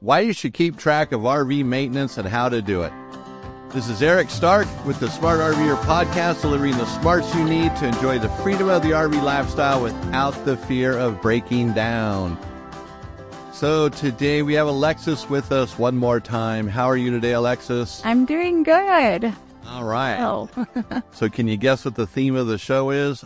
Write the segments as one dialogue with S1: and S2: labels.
S1: why you should keep track of RV maintenance and how to do it. This is Eric Stark with the Smart RVer podcast, delivering the smarts you need to enjoy the freedom of the RV lifestyle without the fear of breaking down. So today we have Alexis with us one more time. How are you today, Alexis?
S2: I'm doing good.
S1: All right.
S2: Oh,
S1: So can you guess what the theme of the show is?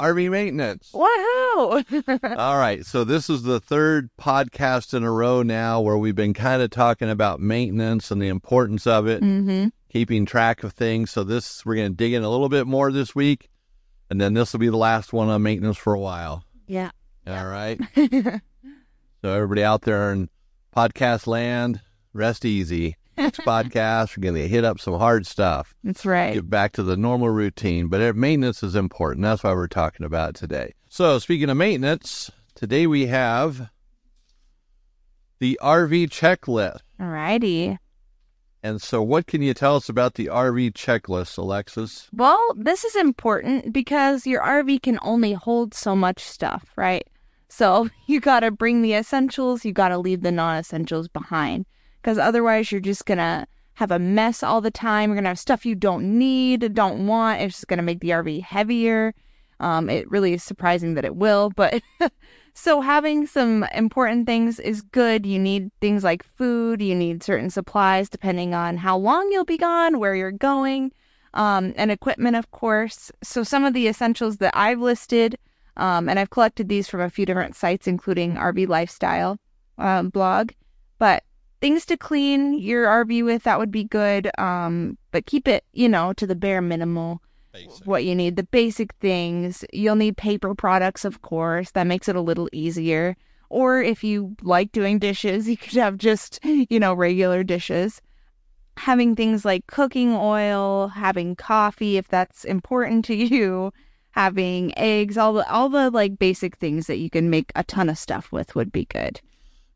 S1: RV maintenance.
S2: woohoo!
S1: All right. So this is the third podcast in a row now where we've been kind of talking about maintenance and the importance of it,
S2: mm-hmm.
S1: keeping track of things. So this we're going to dig in a little bit more this week, and then this will be the last one on maintenance for a while.
S2: Yeah.
S1: All right. so everybody out there in podcast land, rest easy. Next podcast, we're going to hit up some hard stuff
S2: That's right.
S1: get back to the normal routine, but maintenance is important. That's why we're talking about today. So, speaking of maintenance, today we have the RV checklist.
S2: Alrighty.
S1: And so, what can you tell us about the RV checklist, Alexis?
S2: Well, this is important because your RV can only hold so much stuff, right? So you gotta bring the essentials, you gotta leave the non essentials behind. Because otherwise, you're just gonna have a mess all the time. You're gonna have stuff you don't need, don't want. It's just gonna make the RV heavier. Um, it really is surprising that it will, but so having some important things is good. You need things like food, you need certain supplies depending on how long you'll be gone, where you're going um, and equipment, of course. So, some of the essentials that I've listed, um, and I've collected these from a few different sites, including RV Lifestyle um, blog. But things to clean your RV with, that would be good. Um, but keep it, you know, to the bare minimal. What you need, the basic things. You'll need paper products, of course. That makes it a little easier. Or if you like doing dishes, you could have just, you know, regular dishes having things like cooking oil, having coffee if that's important to you, having eggs, all the all the like basic things that you can make a ton of stuff with would be good.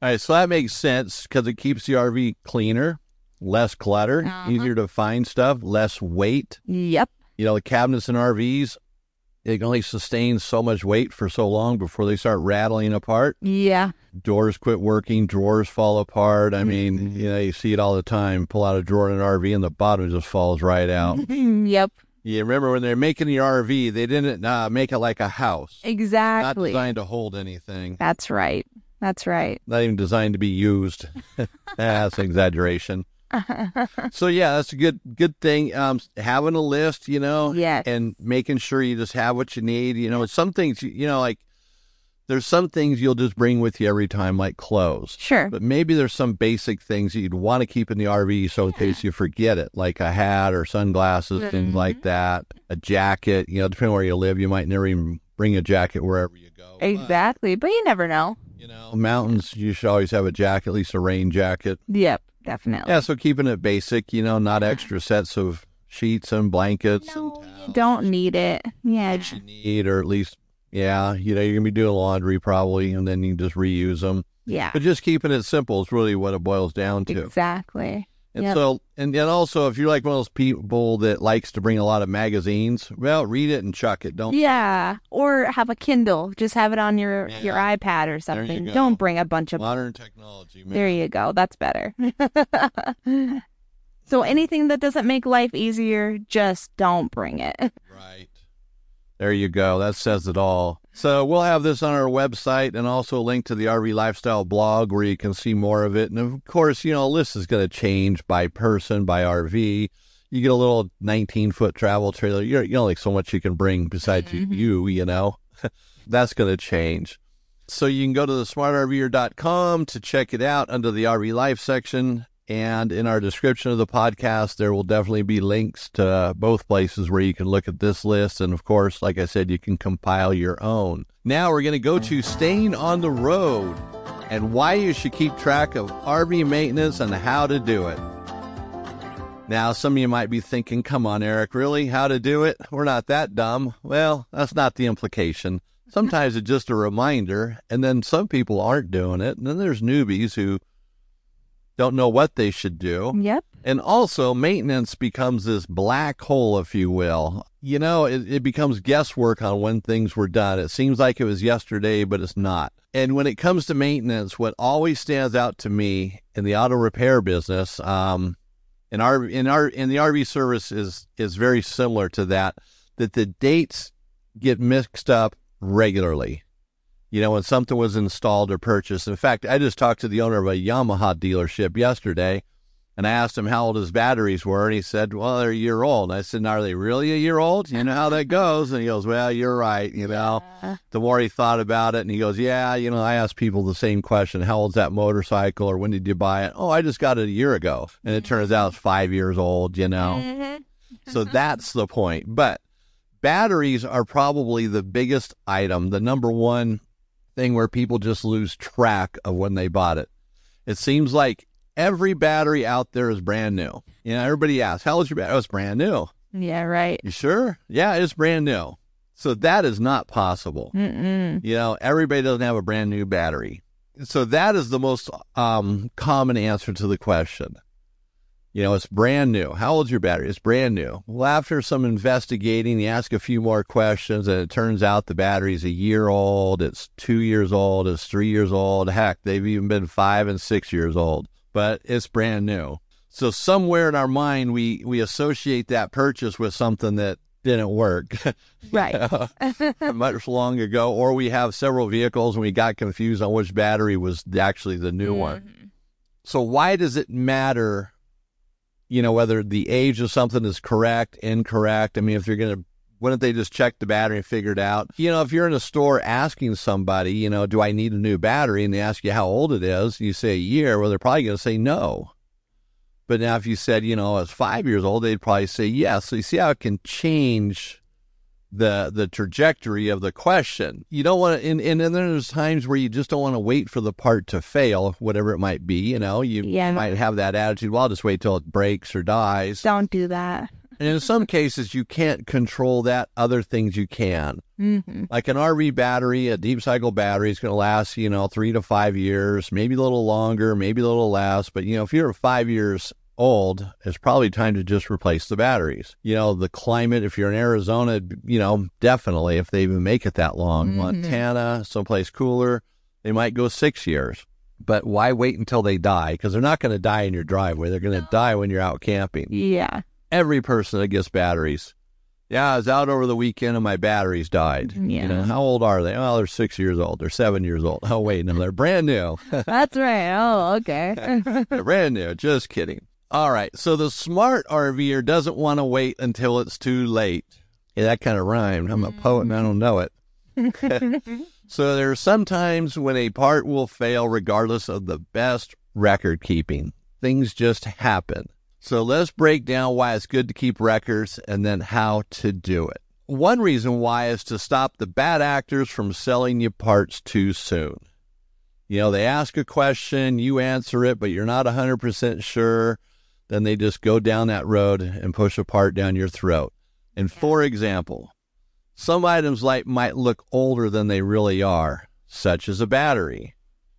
S1: All right, so that makes sense because it keeps the RV cleaner, less clutter,
S2: Uh-huh.
S1: easier to find stuff, less weight.
S2: Yep.
S1: You know, the cabinets in RVs, they can only sustain so much weight for so long before they start rattling apart.
S2: Yeah.
S1: doors quit working, drawers fall apart. I mean, you know, you see it all the time. Pull out a drawer in an RV and the bottom just falls right out.
S2: yep.
S1: you remember when they're making the RV, they didn't uh, make it like a house.
S2: Exactly.
S1: Not designed to hold anything.
S2: That's right. That's right.
S1: Not even designed to be used. that's an exaggeration. so yeah, that's a good good thing. Um, having a list, you know,
S2: Yes.
S1: and making sure you just have what you need. You know, some things, you know, like there's some things you'll just bring with you every time, like clothes.
S2: Sure.
S1: But maybe there's some basic things that you'd want to keep in the RV so in case you forget it, like a hat or sunglasses, things like that. A jacket, you know, depending where you live, you might never even bring a jacket wherever you go. But,
S2: Exactly. But you never know.
S1: You know, mountains, you should always have a jacket, at least a rain jacket.
S2: Yep. Definitely.
S1: Yeah, so keeping it basic, you know, not extra sets of sheets and blankets
S2: No,
S1: and
S2: you don't need it. Yeah.
S1: you need, or at least, yeah, you know, you're gonna be doing laundry probably, and then you can just reuse them.
S2: Yeah.
S1: But just keeping it simple is really what it boils down to.
S2: Exactly.
S1: And
S2: Yep.
S1: so, and then also, if you're like one of those people that likes to bring a lot of magazines, well, read it and chuck it. Don't.
S2: Yeah, or have a Kindle. Just have it on your
S1: Yeah.
S2: your iPad or something. Don't bring a bunch of.
S1: Modern technology, man.
S2: There you go. That's better. so anything that doesn't make life easier, just don't bring it.
S1: Right. There you go. That says it all. So we'll have this on our website and also a link to the RV Lifestyle blog where you can see more of it. And of course, you know, list is going to change by person, by RV. You get a little 19 foot travel trailer. You're, you know, like so much you can bring besides you- mm-hmm. you, you know, that's going to change. So you can go to the smartrver.com to check it out under the RV Life section. And in our description of the podcast, there will definitely be links to both places where you can look at this list. And of course, like I said, you can compile your own. Now we're going to go to staying on the road and why you should keep track of RV maintenance and how to do it. Now, some of you might be thinking, come on, Eric, really? How to do it? We're not that dumb. Well, that's not the implication. Sometimes it's just a reminder, and then some people aren't doing it. And then there's newbies who don't know what they should do.
S2: Yep.
S1: And also, maintenance becomes this black hole, if you will. You know, it, it becomes guesswork on when things were done. It seems like it was yesterday, but it's not. And when it comes to maintenance, what always stands out to me in the auto repair business, um, in our in our in the RV service is is very similar to that. That the dates get mixed up regularly. You know, when something was installed or purchased. In fact, I just talked to the owner of a Yamaha dealership yesterday and I asked him how old his batteries were, and he said, "Well, they're a year old." And I said, "Are they really a year old?" You know how that goes. And he goes, "Well, you're right." You know. Yeah. The more he thought about it, and he goes, "Yeah, you know, I ask people the same question: How old's that motorcycle, or when did you buy it?" Oh, I just got it a year ago, and it turns out it's five years old. You know. Mm-hmm. so that's the point. But batteries are probably the biggest item, the number one thing where people just lose track of when they bought it. It seems like every battery out there is brand new. You know, everybody asks, how old's your battery? Oh, it's brand new.
S2: Yeah, right.
S1: You sure? Yeah, it's brand new. So that is not possible.
S2: Mm-mm.
S1: You know, everybody doesn't have a brand new battery. So that is the most um, common answer to the question. You know, it's brand new. How old's your battery? It's brand new. Well, after some investigating, you ask a few more questions, and it turns out the battery's a year old, it's two years old, it's three years old. Heck, they've even been five and six years old but it's brand new. So somewhere in our mind, we we associate that purchase with something that didn't work,
S2: right?
S1: much long ago, or we have several vehicles and we got confused on which battery was actually the new mm-hmm. one. So why does it matter? You know whether the age of something is correct, incorrect. I mean, if you're going to wouldn't they just check the battery and figure it out? You know, if you're in a store asking somebody, you know, do I need a new battery? And they ask you how old it is, you say a year, well, they're probably going to say no. But now if you said, you know, it's five years old, they'd probably say yes. So you see how it can change the the trajectory of the question. You don't want to, and, and then there's times where you just don't want to wait for the part to fail, whatever it might be. You know, you yeah. might have that attitude. Well, I'll just wait till it breaks or dies.
S2: Don't do that.
S1: And in some cases, you can't control that. Other things you can.
S2: Mm-hmm.
S1: Like an RV battery, a deep cycle battery is going to last, you know, three to five years, maybe a little longer, maybe a little less. But, you know, if you're five years old, it's probably time to just replace the batteries. You know, the climate, if you're in Arizona, you know, definitely, if they even make it that long, mm-hmm. Montana, someplace cooler, they might go six years. But why wait until they die? Because they're not going to die in your driveway. They're going to die when you're out camping.
S2: Yeah
S1: every person that gets batteries. Yeah, I was out over the weekend and my batteries died.
S2: Yeah.
S1: You know, how old are they? Oh, they're six years old. They're seven years old. Oh, wait, no, they're brand new.
S2: That's right. Oh, okay.
S1: they're brand new. Just kidding. All right. So the smart RVer doesn't want to wait until it's too late. Yeah, that kind of rhymed. I'm a poet and I don't know it. so there are some times when a part will fail regardless of the best record keeping. Things just happen. So let's break down why it's good to keep records and then how to do it. One reason why is to stop the bad actors from selling you parts too soon. You know, they ask a question, you answer it, but you're not 100% sure. Then they just go down that road and push a part down your throat. And for example, some items like might look older than they really are, such as a battery.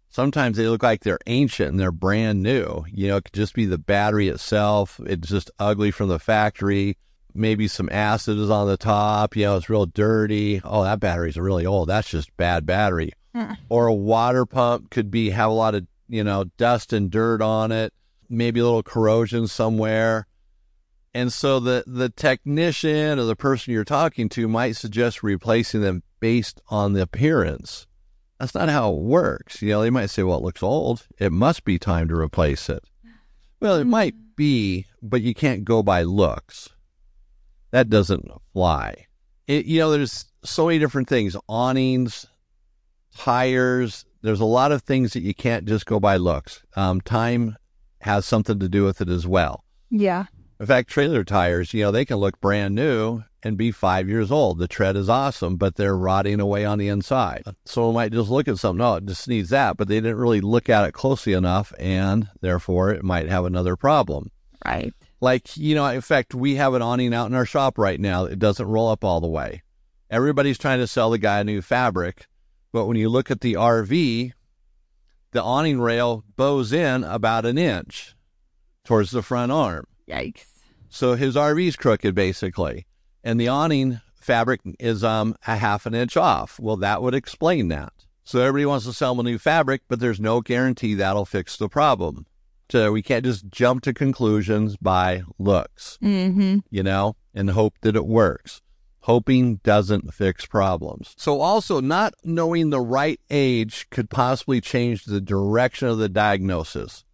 S1: Sometimes they look like they're ancient and they're brand new. You know, it could just be the battery itself. It's just ugly from the factory. Maybe some acid is on the top. You know, it's real dirty. Oh, that battery's really old. That's just bad battery. Hmm. Or a water pump could be have a lot of, you know, dust and dirt on it. Maybe a little corrosion somewhere. And so the, the technician or the person you're talking to might suggest replacing them based on the appearance. That's not how it works. You know, they might say, well, it looks old. It must be time to replace it. Well, it might mm-hmm. be, but you can't go by looks. That doesn't fly. It, you know, there's so many different things awnings, tires. There's a lot of things that you can't just go by looks. Um, time has something to do with it as well.
S2: Yeah.
S1: In fact, trailer tires, you know, they can look brand new and be five years old. The tread is awesome, but they're rotting away on the inside. Someone might just look at something, oh, it just needs that, but they didn't really look at it closely enough, and therefore it might have another problem.
S2: Right.
S1: Like, you know, in fact, we have an awning out in our shop right now. It doesn't roll up all the way. Everybody's trying to sell the guy a new fabric, but when you look at the RV, the awning rail bows in about an inch towards the front arm.
S2: Yikes.
S1: So his RV's crooked basically. And the awning fabric is um a half an inch off. Well, that would explain that. So everybody wants to sell them a new fabric, but there's no guarantee that'll fix the problem. So we can't just jump to conclusions by looks,
S2: Mm-hmm.
S1: you know, and hope that it works. Hoping doesn't fix problems. So also not knowing the right age could possibly change the direction of the diagnosis.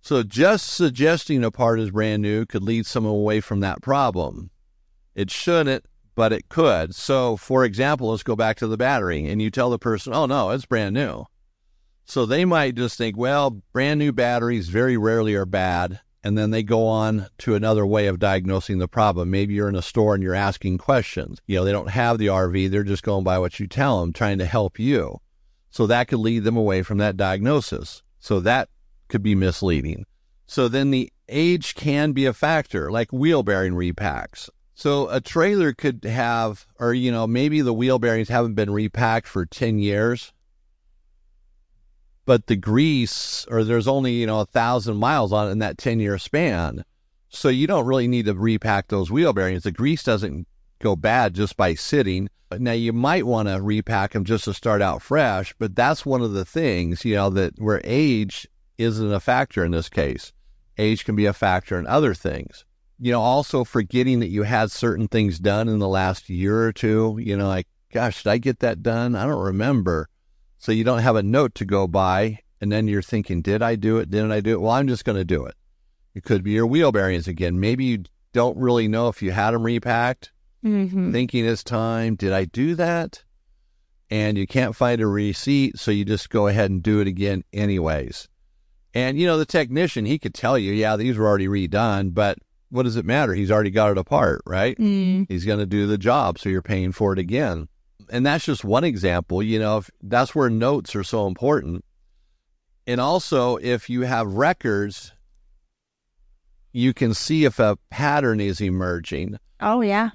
S1: So just suggesting a part is brand new could lead someone away from that problem. It shouldn't, but it could. So, for example, let's go back to the battery, and you tell the person, oh, no, it's brand new. So they might just think, well, brand new batteries very rarely are bad. And then they go on to another way of diagnosing the problem. Maybe you're in a store and you're asking questions. You know, they don't have the RV, they're just going by what you tell them, trying to help you. So that could lead them away from that diagnosis. So that could be misleading. So then the age can be a factor, like wheel bearing repacks. So a trailer could have, or, you know, maybe the wheel bearings haven't been repacked for 10 years, but the grease, or there's only, you know, a thousand miles on it in that 10 year span. So you don't really need to repack those wheel bearings. The grease doesn't go bad just by sitting. Now you might want to repack them just to start out fresh, but that's one of the things, you know, that where age isn't a factor in this case. Age can be a factor in other things. You know, also forgetting that you had certain things done in the last year or two, you know, like, gosh, did I get that done? I don't remember. So you don't have a note to go by. And then you're thinking, did I do it? Didn't I do it? Well, I'm just going to do it. It could be your wheel bearings again. Maybe you don't really know if you had them repacked
S2: Mm-hmm.
S1: thinking it's time. Did I do that? And you can't find a receipt, so you just go ahead and do it again, anyways. And you know, the technician, he could tell you, yeah, these were already redone, but what does it matter? He's already got it apart, right?
S2: Mm.
S1: He's going to do the job, so you're paying for it again. And that's just one example. You know, if, that's where notes are so important. And also, if you have records, you can see if a pattern is emerging.
S2: Oh yeah.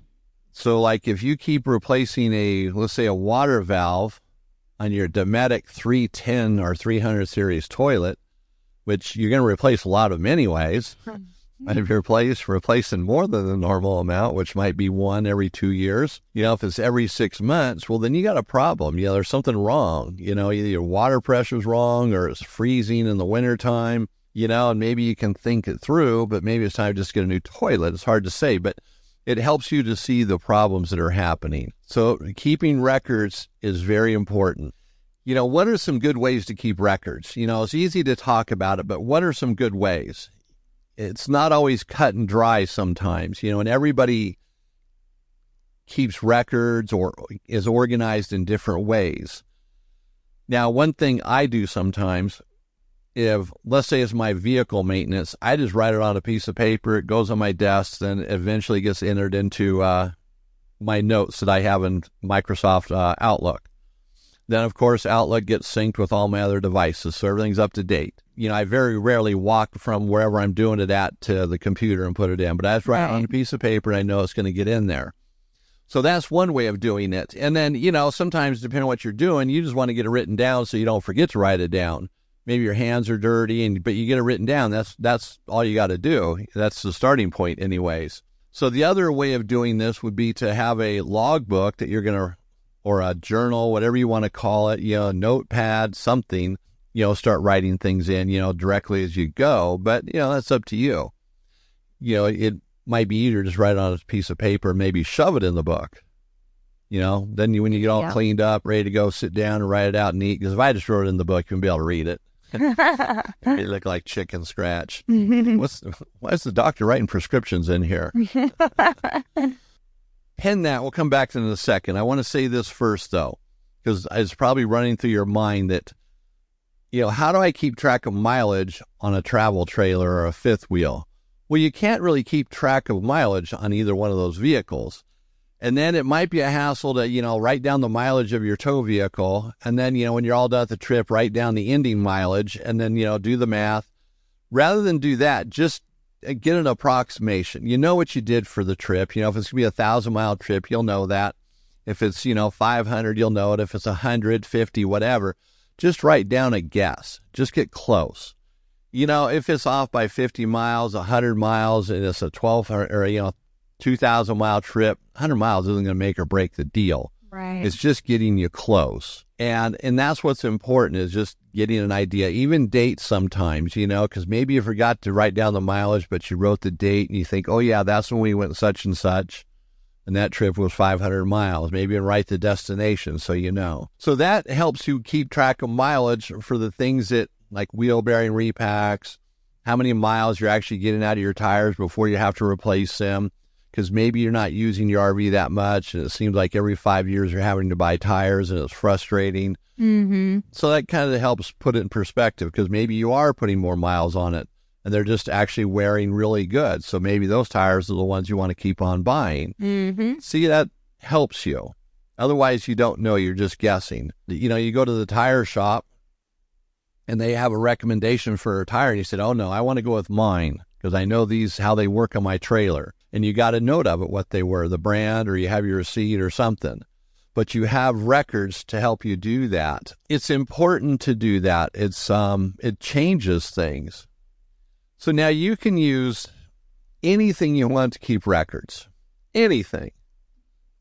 S1: So, like if you keep replacing a, let's say, a water valve on your Dometic 310 or 300 series toilet, which you're going to replace a lot of them anyways. Hmm. And if you're replace, replacing more than the normal amount, which might be one every two years, you know, if it's every six months, well, then you got a problem. You know, there's something wrong. You know, either your water pressure's wrong or it's freezing in the wintertime, you know, and maybe you can think it through, but maybe it's time to just get a new toilet. It's hard to say, but it helps you to see the problems that are happening. So keeping records is very important. You know, what are some good ways to keep records? You know, it's easy to talk about it, but what are some good ways? It's not always cut and dry sometimes, you know, and everybody keeps records or is organized in different ways. Now, one thing I do sometimes, if let's say it's my vehicle maintenance, I just write it on a piece of paper. It goes on my desk, then eventually gets entered into uh, my notes that I have in Microsoft uh, Outlook. Then, of course, Outlook gets synced with all my other devices, so everything's up to date. You know, I very rarely walk from wherever I'm doing it at to the computer and put it in, but I just write it on a piece of paper and I know it's going to get in there. So that's one way of doing it. And then, you know, sometimes depending on what you're doing, you just want to get it written down so you don't forget to write it down. Maybe your hands are dirty and but you get it written down. That's that's all you got to do. That's the starting point anyways. So the other way of doing this would be to have a logbook that you're going to or a journal, whatever you want to call it, you know, a notepad, something, you know, start writing things in, you know, directly as you go, but you know, that's up to you. You know, it might be easier to just write it on a piece of paper, maybe shove it in the book. You know, then you, when you get all
S2: Yeah.
S1: cleaned up, ready to go, sit down and write it out neat. Because if I just wrote it in the book, you wouldn't be able to read it. It look like chicken scratch. What's why is the doctor writing prescriptions in here? Pen that. We'll come back to it in a second. I want to say this first though, because it's probably running through your mind that, you know, how do I keep track of mileage on a travel trailer or a fifth wheel? Well, you can't really keep track of mileage on either one of those vehicles. And then it might be a hassle to, you know, write down the mileage of your tow vehicle. And then, you know, when you're all done with the trip, write down the ending mileage and then, you know, do the math. Rather than do that, just uh, get an approximation. You know what you did for the trip. You know, if it's going to be a thousand mile trip, you'll know that. If it's, you know, 500, you'll know it. If it's 150, whatever, just write down a guess. Just get close. You know, if it's off by 50 miles, 100 miles, and it's a 1200 or, you know, 2,000 mile trip, 100 miles isn't going to make or break the deal.
S2: Right.
S1: It's just getting you close. And and that's what's important is just getting an idea, even dates sometimes, you know, because maybe you forgot to write down the mileage, but you wrote the date and you think, oh, yeah, that's when we went such and such. And that trip was 500 miles. Maybe write the destination so you know. So that helps you keep track of mileage for the things that like wheel bearing repacks, how many miles you're actually getting out of your tires before you have to replace them because maybe you're not using your RV that much, and it seems like every five years you're having to buy tires, and it's frustrating.
S2: Mm-hmm.
S1: So that kind of helps put it in perspective because maybe you are putting more miles on it, and they're just actually wearing really good. So maybe those tires are the ones you want to keep on buying.
S2: Mm-hmm.
S1: See, that helps you. Otherwise, you don't know. You're just guessing. You know, you go to the tire shop and they have a recommendation for a tire, and you said, "Oh no, I want to go with mine because I know these how they work on my trailer." And you got a note of it, what they were, the brand, or you have your receipt or something. But you have records to help you do that. It's important to do that. It's um, it changes things. So now you can use anything you want to keep records. Anything.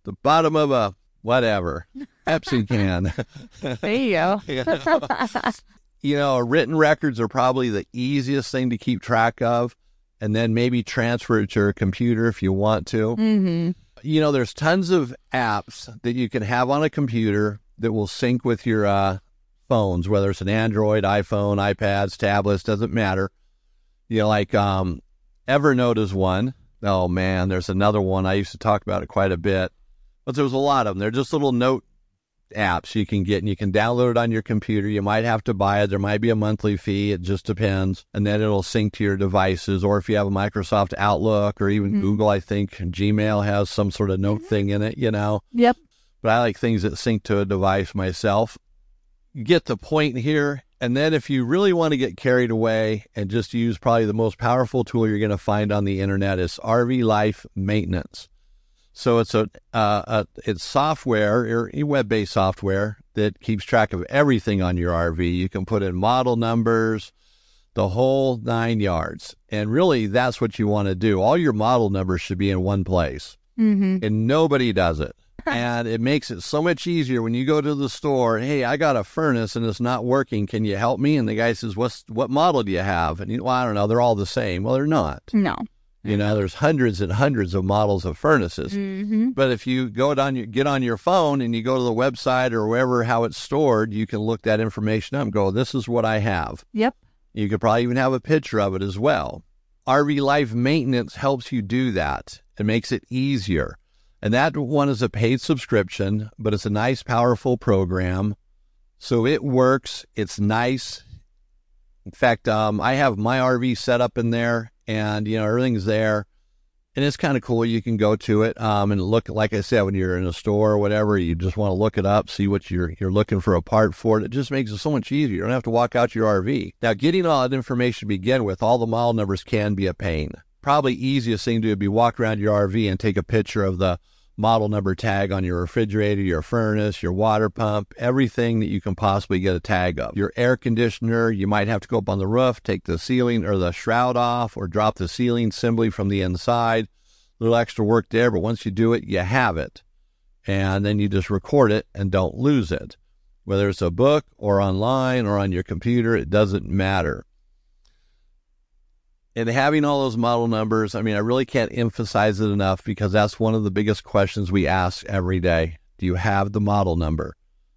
S1: The bottom of a whatever Pepsi can.
S2: There you go.
S1: you know, written records are probably the easiest thing to keep track of, and then maybe transfer it to your computer if you want to.
S2: mm-hmm.
S1: You know, there's tons of apps that you can have on a computer that will sync with your uh, phones, whether it's an Android, iPhone, iPads, tablets, doesn't matter. You know, like um, Evernote is one. Oh man, there's another one. I used to talk about it quite a bit, but there's a lot of them. They're just little note apps you can get and you can download it on your computer. You might have to buy it. There might be a monthly fee. It just depends. And then it'll sync to your devices. Or if you have a Microsoft Outlook or even
S2: Mhm.
S1: Google, I think Gmail has some sort of note thing in it, you know.
S2: Yep.
S1: But I like things that sync to a device myself. Get the point here. And then if you really want to get carried away and just use probably the most powerful tool you're going to find on the internet is RV Life Maintenance. So it's a, uh, a it's software or web-based software that keeps track of everything on your RV. You can put in model numbers, the whole nine yards, and really that's what you want to do. All your model numbers should be in one place,
S2: Mm-hmm.
S1: and nobody does it. and it makes it so much easier when you go to the store. Hey, I got a furnace and it's not working. Can you help me? And the guy says, "What's what model do you have?" And you, well, I don't know. They're all the same. Well, they're not.
S2: No.
S1: You know, there's hundreds and hundreds of models of furnaces.
S2: Mm-hmm.
S1: But if you go on your get on your phone and you go to the website or wherever how it's stored, you can look that information up and go, "This is what I have."
S2: Yep.
S1: You could probably even have a picture of it as well. RV Life Maintenance helps you do that. It makes it easier. And that one is a paid subscription, but it's a nice, powerful program. So it works. It's nice. In fact, um, I have my RV set up in there, and you know everything's there, and it's kind of cool. You can go to it um, and look. Like I said, when you're in a store or whatever, you just want to look it up, see what you're you're looking for a part for. It It just makes it so much easier. You don't have to walk out your RV. Now, getting all that information to begin with, all the model numbers can be a pain. Probably easiest thing to do would be walk around your RV and take a picture of the model number tag on your refrigerator, your furnace, your water pump, everything that you can possibly get a tag of. Your air conditioner, you might have to go up on the roof, take the ceiling or the shroud off, or drop the ceiling assembly from the inside. A little extra work there, but once you do it, you have it. And then you just record it and don't lose it. Whether it's a book or online or on your computer, it doesn't matter and having all those model numbers, I mean, I really can't emphasize it enough because that's one of the biggest questions we ask every day. Do you have the model number?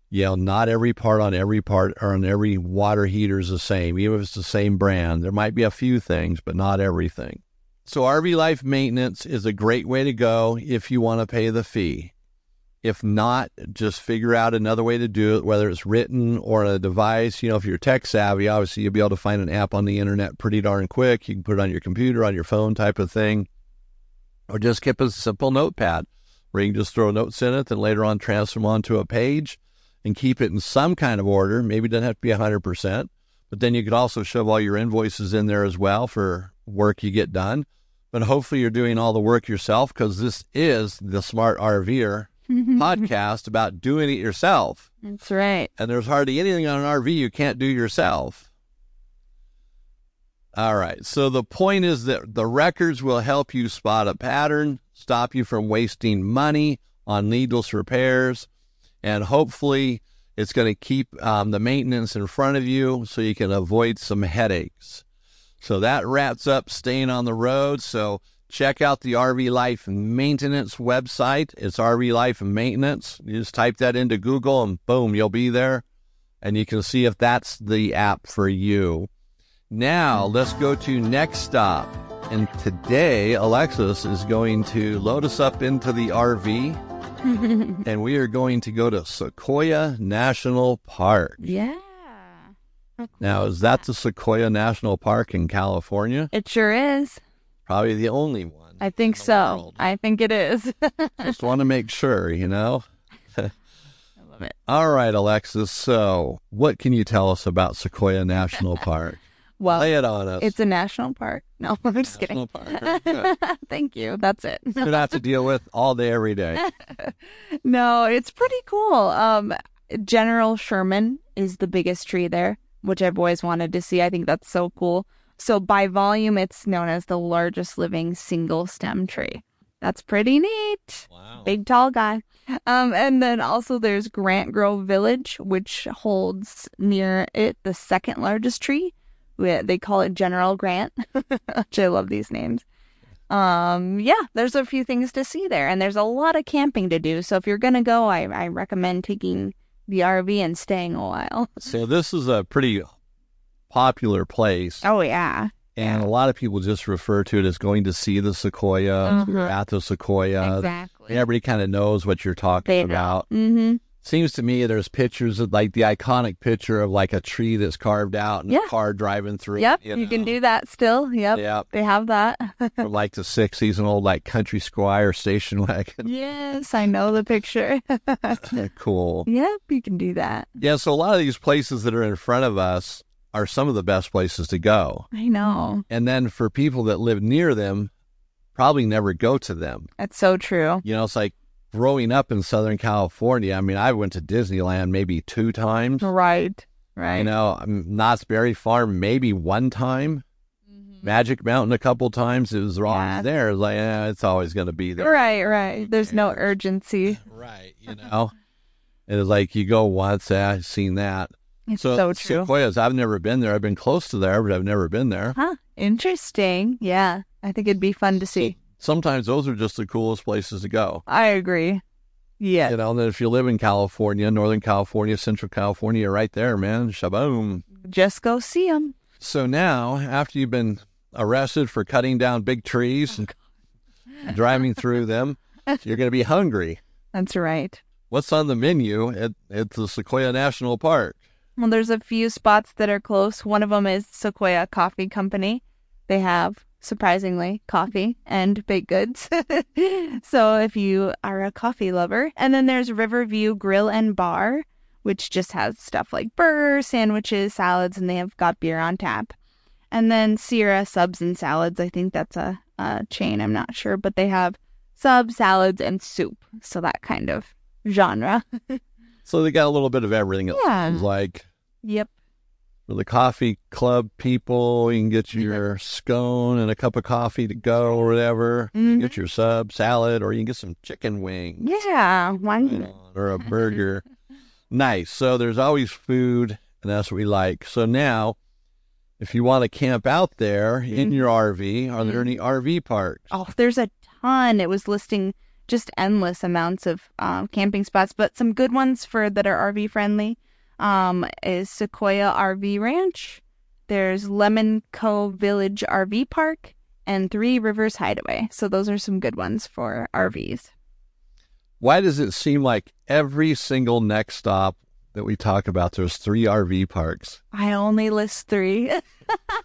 S1: You know, not every part on every part or on every water heater is the same, even if it's the same brand. There might be a few things, but not everything. So, RV Life Maintenance is a great way to go if you want to pay the fee. If not, just figure out another way to do it, whether it's written or a device. You know, if you're tech savvy, obviously you'll be able to find an app on the internet pretty darn quick. You can put it on your computer, on your phone type of thing, or just keep a simple notepad where you can just throw notes in it, then later on transfer them onto a page and keep it in some kind of order. Maybe it doesn't have to be 100%, but then you could also shove all your invoices in there as well for work you get done. But hopefully you're doing all the work yourself because this is the Smart RVer podcast about doing it yourself.
S2: That's right.
S1: And there's hardly anything on an RV you can't do yourself. All right. So the point is that the records will help you spot a pattern, stop you from wasting money on needless repairs, and hopefully it's going to keep um, the maintenance in front of you so you can avoid some headaches. So that wraps up staying on the road. So check out the RV Life Maintenance website. It's RV Life Maintenance. You just type that into Google and boom, you'll be there. And you can see if that's the app for you. Now hmm. let's go to next stop. And today, Alexis is going to load us up into the RV and we are going to go to Sequoia National Park.
S2: Yeah.
S1: Now, is that the Sequoia National Park in California?
S2: It sure is.
S1: Probably the only one.
S2: I think so.
S1: world.
S2: I think it is.
S1: Just want to make sure, you know?
S2: I love it.
S1: All right, Alexis. So, what can you tell us about Sequoia National Park?
S2: Well,
S1: Lay it on us.
S2: it's a national park. No, I'm just
S1: National
S2: kidding.
S1: Park.
S2: Thank you. That's it.
S1: Good to have to deal with all day, every day.
S2: no, it's pretty cool. Um, General Sherman is the biggest tree there, which I've always wanted to see. I think that's so cool. So by volume, it's known as the largest living single stem tree. That's pretty neat.
S1: Wow.
S2: Big tall guy. Um, and then also there's Grant Grove Village, which holds near it the second largest tree. We- They call it General Grant, which I love these names. Um, yeah, there's a few things to see there, and there's a lot of camping to do. So if you're gonna go, I, I recommend taking the RV and staying a while.
S1: So, this is a pretty popular place.
S2: Oh yeah,
S1: And a lot of people just refer to it as going to see the sequoia,
S2: Mhm.
S1: at the sequoia.
S2: exactly.
S1: Everybody kind of knows what you're talking
S2: They know.
S1: about.
S2: Mm-hmm.
S1: Seems to me there's pictures of like the iconic picture of like a tree that's carved out and
S2: Yeah.
S1: a car driving through.
S2: Yep,
S1: you,
S2: you, can do that still. Yep,
S1: Yep.
S2: they have that.
S1: From like the 60s, an old like country squire station wagon.
S2: yes, I know the picture.
S1: cool.
S2: yep, you can do that.
S1: Yeah, so a lot of these places that are in front of us are some of the best places to go.
S2: I know.
S1: And then for people that live near them, probably never go to them.
S2: That's so true.
S1: You know, it's like growing up in Southern California. I mean, I went to Disneyland maybe two times.
S2: Right. Right.
S1: You know, um, Knott's Berry Farm maybe one time. Magic Mountain a couple times. It was always
S2: Yeah.
S1: there. It's like, yeah, it's always going to be there.
S2: Right, right. There's no urgency.
S1: Right. You know, it's like you go once, ah, I've seen that.
S2: It's so, true.
S1: Sequoias, I've never been there. I've been close to there, but I've never been there.
S2: Huh. Interesting. Yeah. I think it'd be fun to see.
S1: Sometimes those are just the coolest places to go.
S2: I agree. Yeah.
S1: You know, and if you live in California, Northern California, Central California, right there, man. Shaboom.
S2: Just go see them.
S1: So now, after you've been arrested for cutting down big trees and driving through them, you're going to be hungry.
S2: That's right.
S1: What's on the menu at, at the Sequoia National Park?
S2: Well, there's a few spots that are close. One of them is Sequoia Coffee Company. They have, surprisingly, coffee and baked goods. so if you are a coffee lover. And then there's Riverview Grill and Bar, which just has stuff like burgers, sandwiches, salads, and they have got beer on tap. And then Sierra Subs and Salads. I think that's a, a chain. I'm not sure, but they have subs, salads, and soup. So that kind of genre.
S1: So they got a little bit of everything.
S2: Yeah.
S1: like
S2: Yep.
S1: for the coffee club people, you can get your scone and a cup of coffee to go or whatever.
S2: Mhm.
S1: Get your sub salad, or you can get some chicken wings.
S2: Yeah. Not?
S1: or a burger. nice. So there's always food, and that's what we like. So now, if you want to camp out there in your RV, are there any RV parks?
S2: Oh, there's a ton. It was listing just endless amounts of um, camping spots, but some good ones for that are RV friendly um, is Sequoia RV Ranch. There's Lemon Cove Village RV Park and Three Rivers Hideaway. So those are some good ones for RVs.
S1: Why does it seem like every single next stop that we talk about, there's three RV parks?
S2: I only list three.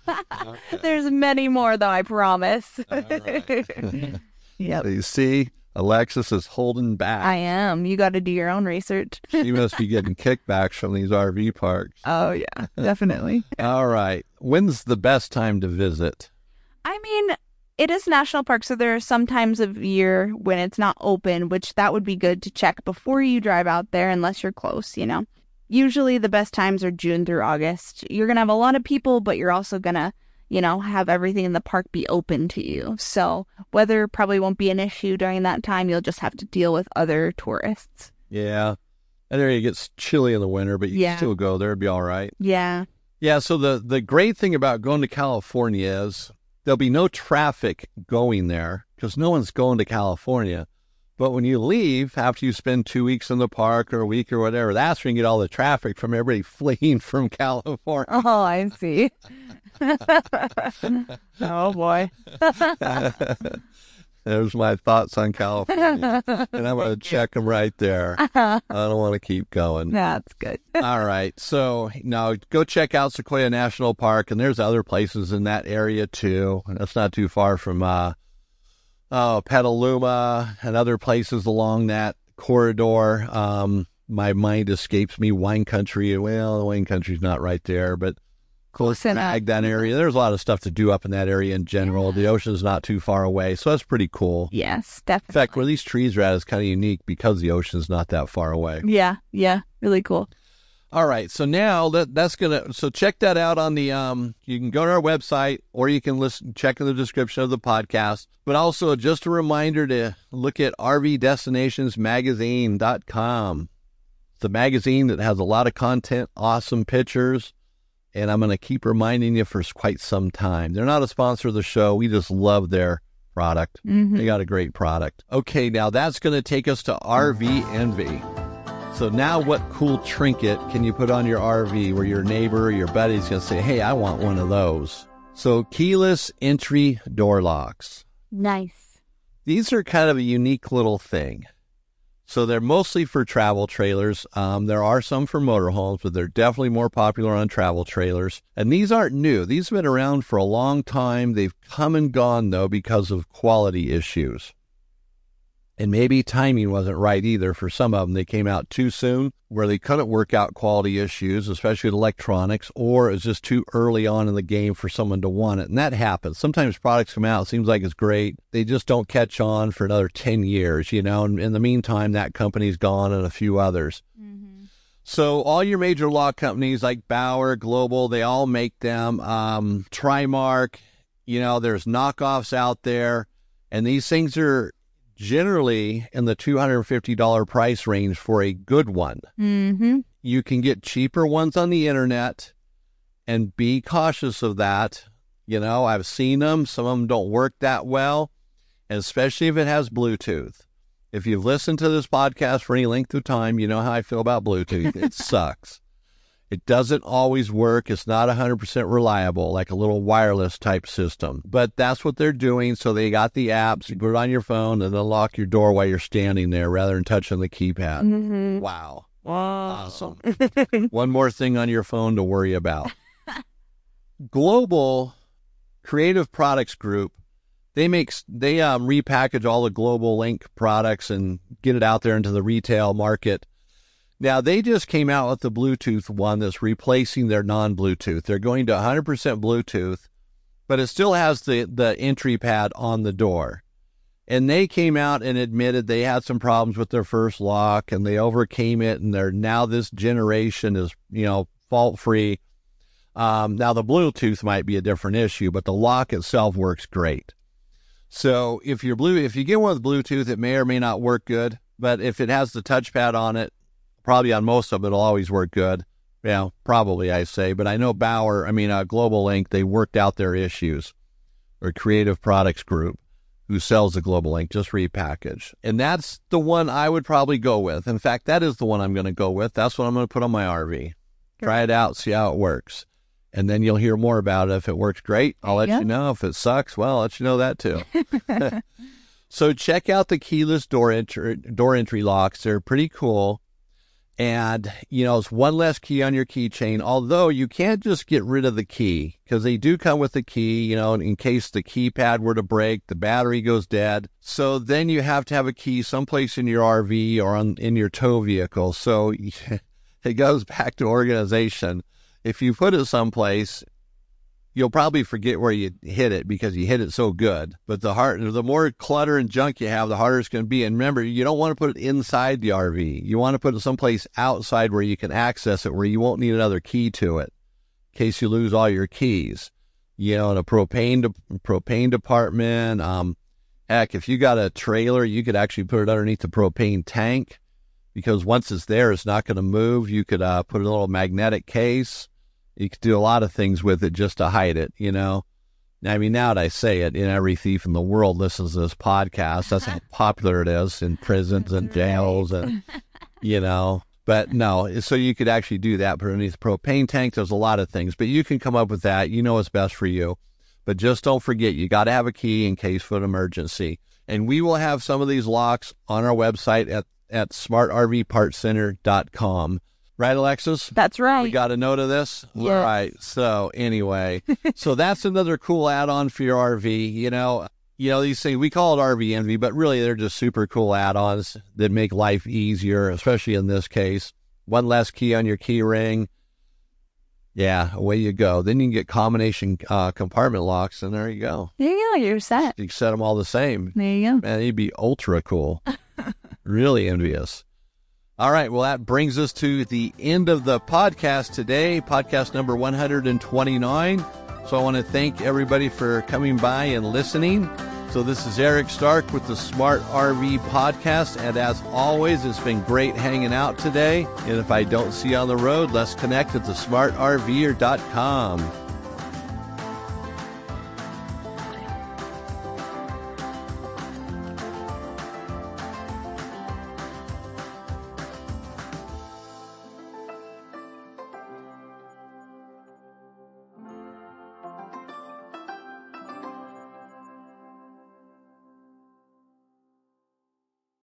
S2: There's many more, though. I promise. yep,
S1: So you see, Alexis is holding back.
S2: I am. You got to do your own research.
S1: she must be getting kickbacks from these RV parks.
S2: Oh yeah, definitely.
S1: All right. When's the best time to visit?
S2: I mean, it is national park, so there are some times of year when it's not open, which that would be good to check before you drive out there, unless you're close, you know. Usually the best times are June through August. You're gonna have a lot of people, but you're also gonna you know, have everything in the park be open to you. So weather probably won't be an issue during that time. You'll just have to deal with other tourists.
S1: Yeah. That area gets chilly in the winter, but you
S2: Yeah.
S1: can still go there. It'd be all right.
S2: Yeah.
S1: Yeah. So the, the great thing about going to California is there'll be no traffic going there because no one's going to California. But when you leave after you spend two weeks in the park or a week or whatever, that's when you get all the traffic from everybody fleeing from California.
S2: Oh, I see. oh boy.
S1: There's my thoughts on California. and I'm going to check them right there. I don't want to keep going.
S2: That's good.
S1: All right. So now go check out Sequoia National Park, and there's other places in that area too. And That's not too far from uh, oh, Petaluma and other places along that corridor. Um, my mind escapes me. Wine Country. Well, wine country's not right there, but close
S2: to
S1: that area. There's a lot of stuff to do up in that area in general. The ocean's not too far away, so that's pretty cool.
S2: Yes, definitely.
S1: In fact, where these trees are at is kind of unique because the ocean's not that far away.
S2: yeah, yeah, really cool.
S1: All right, so now that that's gonna so check that out on the um. You can go to our website or you can listen check in the description of the podcast. But also just a reminder to look at RVDestinationsMagazine.com. It's a magazine that has a lot of content, awesome pictures, and I'm gonna keep reminding you for quite some time. They're not a sponsor of the show. We just love their product.
S2: hmm
S1: They got a great product. Okay, now that's going to take us to RV Envy. So now what cool trinket can you put on your RV where your neighbor or your buddy's going to say, hey, I want one of those? So keyless entry door locks.
S2: Nice.
S1: These are kind of a unique little thing. So they're mostly for travel trailers. Um, there are some for motorhomes, but they're definitely more popular on travel trailers. And these aren't new. These have been around for a long time. They've come and gone though because of quality issues. And maybe timing wasn't right either for some of them. They came out too soon where they couldn't work out quality issues, especially with electronics, or it's just too early on in the game for someone to want it. And that happens. Sometimes products come out, it seems like it's great. They just don't catch on for another 10 years, you know, and in the meantime, that company's gone and a few others. So all your major law companies like Bauer, Global, they all make them. Um, Trimark, you know, there's knockoffs out there, and these things are generally in the $250 price range for a good one.
S2: Mm-hmm.
S1: You can get cheaper ones on the internet and be cautious of that. You know, I've seen them. Some of them don't work that well, especially if it has Bluetooth. If you've listened to this podcast for any length of time, you know how I feel about Bluetooth. it sucks. It doesn't always work. It's not 100% reliable, like a little wireless type system. But that's what they're doing. So they got the apps. You put it on your phone and they'll lock your door while you're standing there rather than touching the keypad.
S2: Mm-hmm.
S1: Wow.
S2: Wow.
S1: Awesome. One more thing on your phone to worry about. Global Creative Products Group, they make they um, repackage all the Global Link products and get it out there into the retail market. Now they just came out with the Bluetooth one that's replacing their non-Bluetooth. They're going to 100% Bluetooth, but it still has the the entry pad on the door. And they came out and admitted they had some problems with their first lock and they overcame it and they're now this generation is, you know, fault free. Um, now the Bluetooth might be a different issue, but the lock itself works great. So if you're blue, if you get one with Bluetooth, it may or may not work good. But if it has the touchpad on it, probably on most of it, it'll always work good. Yeah, probably I say. But I know Bauer, I mean uh, Global Link, they worked out their issues. Or Creative Products Group, who sells the Global Link, just repackaged, and that's the one I would probably go with. In fact, that is the one I'm going to go with. That's what I'm going to put on my RV. Try it out, see how it works and then you'll hear more about it. If it works great, I'll let
S2: you
S1: know. If it sucks, well, I'll let you know that too. so check out the keyless door entry door entry locks. They're pretty cool. And, you know, it's one less key on your keychain, although you can't just get rid of the key because they do come with the key, you know, in case the keypad were to break, the battery goes dead. So then you have to have a key someplace in your RV or on, in your tow vehicle. So it goes back to organization if you put it someplace, you'll probably forget where you hit it because you hit it so good. But the hard, the more clutter and junk you have, the harder it's going to be. And remember, you don't want to put it inside the RV. You want to put it someplace outside where you can access it, where you won't need another key to it in case you lose all your keys. you know, in a propane de- propane department. Um, heck, if you got a trailer, you could actually put it underneath the propane tank because once it's there, it's not going to move. You could uh, put a little magnetic case. You could do a lot of things with it just to hide it, you know. I mean, now that I say it, and every thief in the world listens to this podcast. That's how popular it is in prisons and jails, and you know. But no, so you could actually do that, but underneath the propane tank, there's a lot of things. But you can come up with that. You know what's best for you. But just don't forget, you got to have a key in case of an emergency. And we will have some of these locks on our website at, at smartrvpartcenter.com. Right, Alexis?
S2: That's right.
S1: We got a note of this?
S2: Yes.
S1: All right. So anyway, so that's another cool add-on for your RV. You know, you know, these things we call it RV envy, but really they're just super cool add-ons that make life easier, especially in this case. One less key on your key ring. Yeah, away you go. Then you can get combination uh, compartment locks, and there you go.
S2: there you go. You're set.
S1: You set them all the same.
S2: There you go.
S1: Man, you'd be ultra cool. really envious. All right. Well, that brings us to the end of the podcast today, podcast number 129. So I want to thank everybody for coming by and listening. So this is Eric Stark with the Smart RV Podcast. And as always, it's been great hanging out today. And if I don't see you on the road, let's connect at thesmartrver.com.